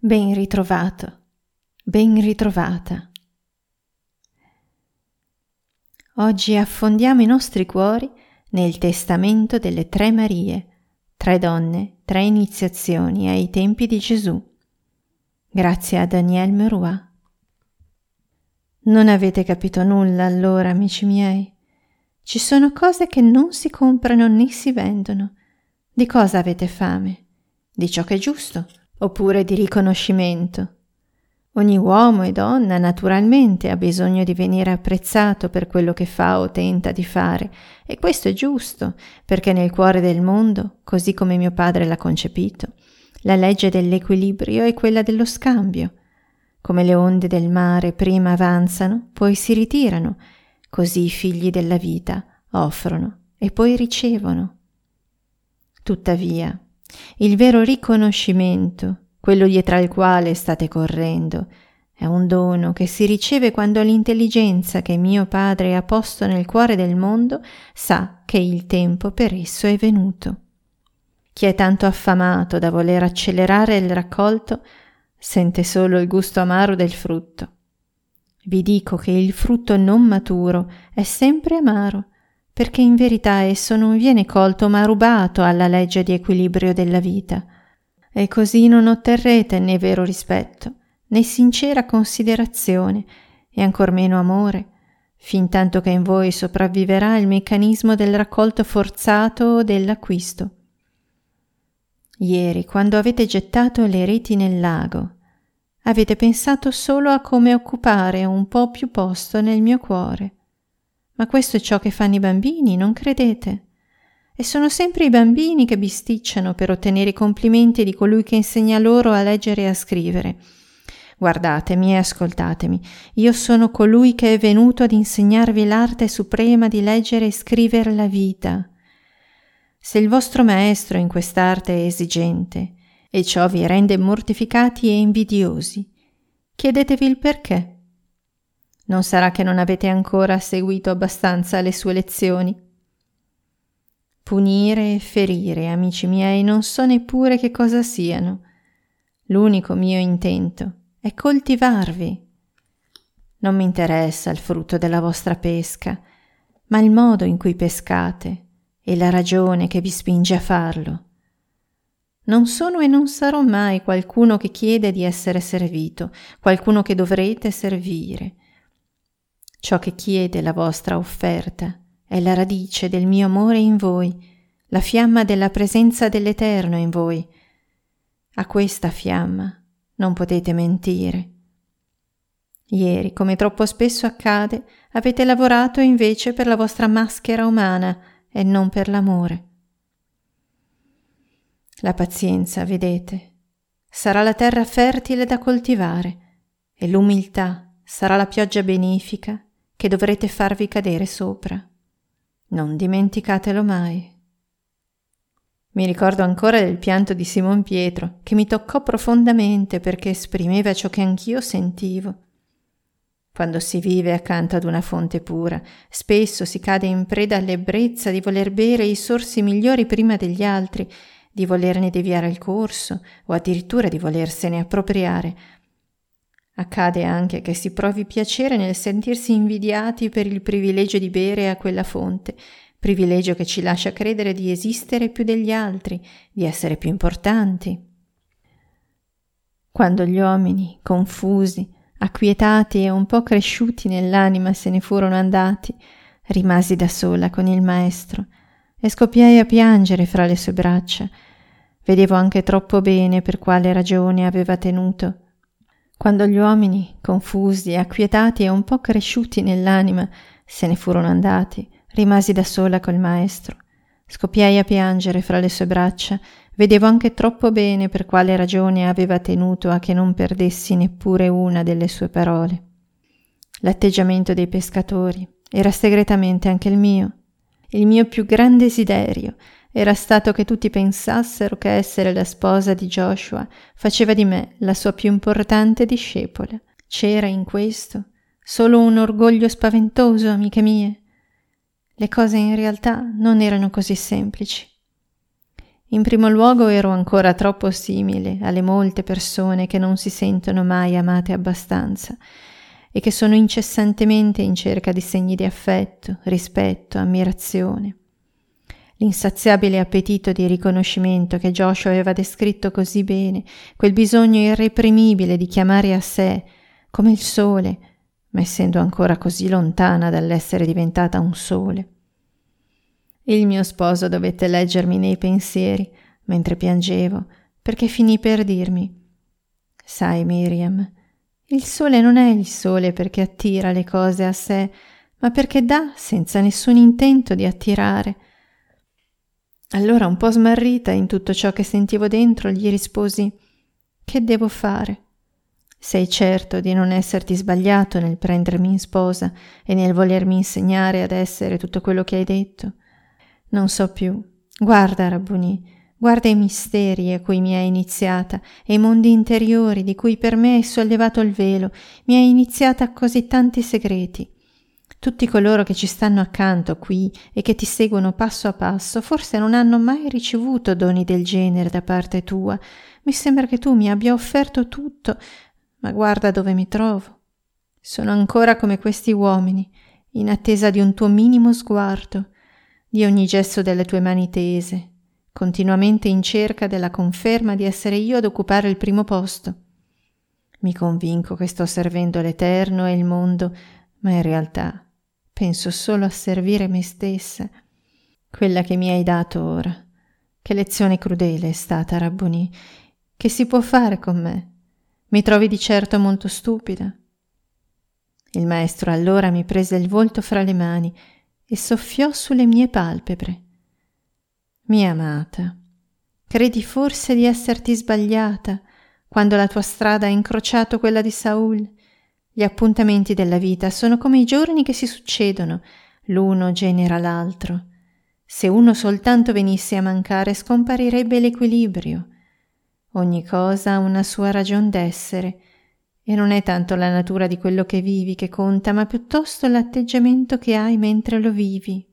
Ben ritrovato, ben ritrovata. Oggi affondiamo i nostri cuori nel testamento delle tre Marie, tre donne, tre iniziazioni ai tempi di Gesù. Grazie a Daniel Meroy. Non avete capito nulla allora, amici miei. Ci sono cose che non si comprano né si vendono. Di cosa avete fame? Di ciò che è giusto, oppure di riconoscimento. Ogni uomo e donna naturalmente ha bisogno di venire apprezzato per quello che fa o tenta di fare, e questo è giusto, perché nel cuore del mondo, così come mio padre l'ha concepito, la legge dell'equilibrio è quella dello scambio. Come le onde del mare prima avanzano, poi si ritirano, così i figli della vita offrono e poi ricevono. Tuttavia, il vero riconoscimento, quello dietro al quale state correndo, è un dono che si riceve quando l'intelligenza che mio Padre ha posto nel cuore del mondo sa che il tempo per esso è venuto. Chi è tanto affamato da voler accelerare il raccolto sente solo il gusto amaro del frutto. Vi dico che il frutto non maturo è sempre amaro, perché in verità esso non viene colto ma rubato alla legge di equilibrio della vita. E così non otterrete né vero rispetto, né sincera considerazione, e ancor meno amore, fin tanto che in voi sopravviverà il meccanismo del raccolto forzato o dell'acquisto. Ieri, quando avete gettato le reti nel lago, avete pensato solo a come occupare un po' più posto nel mio cuore. Ma questo è ciò che fanno i bambini, non credete? E sono sempre i bambini che bisticciano per ottenere i complimenti di colui che insegna loro a leggere e a scrivere. Guardatemi e ascoltatemi, io sono colui che è venuto ad insegnarvi l'arte suprema di leggere e scrivere la vita. Se il vostro maestro in quest'arte è esigente, e ciò vi rende mortificati e invidiosi, chiedetevi il perché. Non sarà che non avete ancora seguito abbastanza le sue lezioni. Punire e ferire, amici miei, non so neppure che cosa siano. L'unico mio intento è coltivarvi. Non mi interessa il frutto della vostra pesca, ma il modo in cui pescate e la ragione che vi spinge a farlo. Non sono e non sarò mai qualcuno che chiede di essere servito, qualcuno che dovrete servire. Ciò che chiede la vostra offerta è la radice del mio amore in voi, la fiamma della presenza dell'Eterno in voi. A questa fiamma non potete mentire. Ieri, come troppo spesso accade, avete lavorato invece per la vostra maschera umana e non per l'amore. La pazienza, vedete, sarà la terra fertile da coltivare e l'umiltà sarà la pioggia benefica che dovrete farvi cadere sopra. Non dimenticatelo mai. Mi ricordo ancora del pianto di Simon Pietro, che mi toccò profondamente perché esprimeva ciò che anch'io sentivo. Quando si vive accanto ad una fonte pura, spesso si cade in preda all'ebbrezza di voler bere i sorsi migliori prima degli altri, di volerne deviare il corso o addirittura di volersene appropriare, Accade anche che si provi piacere nel sentirsi invidiati per il privilegio di bere a quella fonte, privilegio che ci lascia credere di esistere più degli altri, di essere più importanti. Quando gli uomini, confusi, acquietati e un po' cresciuti nell'anima se ne furono andati, rimasi da sola con il maestro e scoppiai a piangere fra le sue braccia. Vedevo anche troppo bene per quale ragione aveva tenuto quando gli uomini, confusi, acquietati e un po' cresciuti nell'anima, se ne furono andati, rimasi da sola col maestro. Scoppiai a piangere fra le sue braccia, vedevo anche troppo bene per quale ragione aveva tenuto a che non perdessi neppure una delle sue parole. L'atteggiamento dei pescatori era segretamente anche il mio. Il mio più grande desiderio era stato che tutti pensassero che essere la sposa di Joshua faceva di me la sua più importante discepola. C'era in questo solo un orgoglio spaventoso, amiche mie. Le cose in realtà non erano così semplici. In primo luogo ero ancora troppo simile alle molte persone che non si sentono mai amate abbastanza e che sono incessantemente in cerca di segni di affetto, rispetto, ammirazione. L'insaziabile appetito di riconoscimento che Joshua aveva descritto così bene, quel bisogno irreprimibile di chiamare a sé, come il sole, ma essendo ancora così lontana dall'essere diventata un sole. Il mio sposo dovette leggermi nei pensieri mentre piangevo, perché finì per dirmi Sai, Miriam, il sole non è il sole perché attira le cose a sé, ma perché dà senza nessun intento di attirare. Allora, un po' smarrita in tutto ciò che sentivo dentro, gli risposi Che devo fare? Sei certo di non esserti sbagliato nel prendermi in sposa e nel volermi insegnare ad essere tutto quello che hai detto? Non so più. Guarda, Rabbuni, guarda i misteri a cui mi hai iniziata e i mondi interiori di cui per me hai sollevato il velo, mi hai iniziata a così tanti segreti. Tutti coloro che ci stanno accanto qui e che ti seguono passo a passo forse non hanno mai ricevuto doni del genere da parte tua. Mi sembra che tu mi abbia offerto tutto, ma guarda dove mi trovo. Sono ancora come questi uomini, in attesa di un tuo minimo sguardo, di ogni gesto delle tue mani tese, continuamente in cerca della conferma di essere io ad occupare il primo posto. Mi convinco che sto servendo l'Eterno e il mondo, ma in realtà penso solo a servire me stessa, quella che mi hai dato ora. Che lezione crudele è stata, Rabboni. Che si può fare con me? Mi trovi di certo molto stupida. Il maestro allora mi prese il volto fra le mani e soffiò sulle mie palpebre. Mia amata, credi forse di esserti sbagliata quando la tua strada ha incrociato quella di Saul? Gli appuntamenti della vita sono come i giorni che si succedono, l'uno genera l'altro. Se uno soltanto venisse a mancare scomparirebbe l'equilibrio. Ogni cosa ha una sua ragion d'essere e non è tanto la natura di quello che vivi che conta, ma piuttosto l'atteggiamento che hai mentre lo vivi.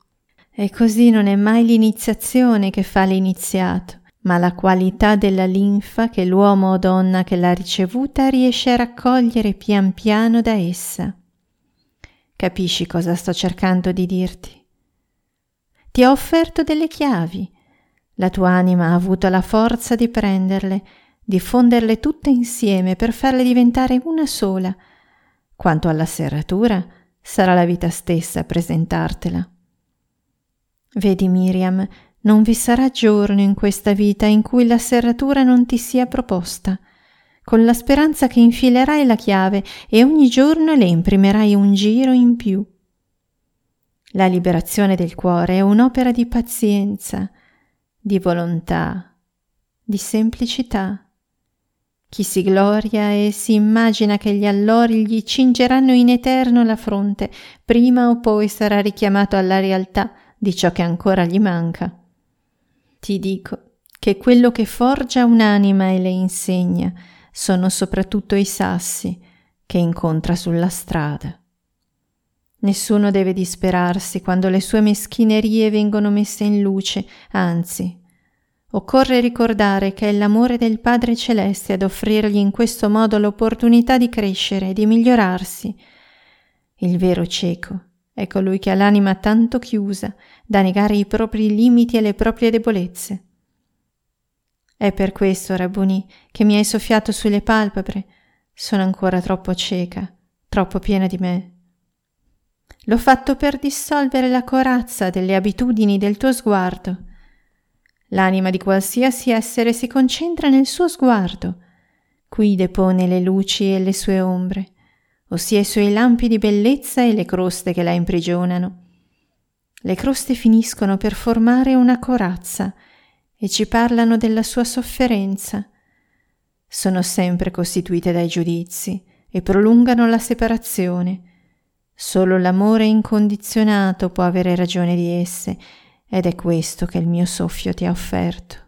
E così non è mai l'iniziazione che fa l'iniziato, ma la qualità della linfa che l'uomo o donna che l'ha ricevuta riesce a raccogliere pian piano da essa. Capisci cosa sto cercando di dirti? Ti ho offerto delle chiavi. La tua anima ha avuto la forza di prenderle di fonderle tutte insieme per farle diventare una sola. Quanto alla serratura, sarà la vita stessa a presentartela. Vedi Miriam, non vi sarà giorno in questa vita in cui la serratura non ti sia proposta, con la speranza che infilerai la chiave e ogni giorno le imprimerai un giro in più. La liberazione del cuore è un'opera di pazienza, di volontà, di semplicità. Chi si gloria e si immagina che gli allori gli cingeranno in eterno la fronte, prima o poi sarà richiamato alla realtà di ciò che ancora gli manca. Ti dico che quello che forgia un'anima e le insegna sono soprattutto i sassi che incontra sulla strada. Nessuno deve disperarsi quando le sue meschinerie vengono messe in luce, anzi, Occorre ricordare che è l'amore del Padre Celeste ad offrirgli in questo modo l'opportunità di crescere e di migliorarsi. Il vero cieco è colui che ha l'anima tanto chiusa da negare i propri limiti e le proprie debolezze. È per questo, Rabboni, che mi hai soffiato sulle palpebre. Sono ancora troppo cieca, troppo piena di me. L'ho fatto per dissolvere la corazza delle abitudini del tuo sguardo L'anima di qualsiasi essere si concentra nel suo sguardo. Qui depone le luci e le sue ombre, ossia i suoi lampi di bellezza e le croste che la imprigionano. Le croste finiscono per formare una corazza e ci parlano della sua sofferenza. Sono sempre costituite dai giudizi e prolungano la separazione. Solo l'amore incondizionato può avere ragione di esse ed è questo che il mio soffio ti ha offerto.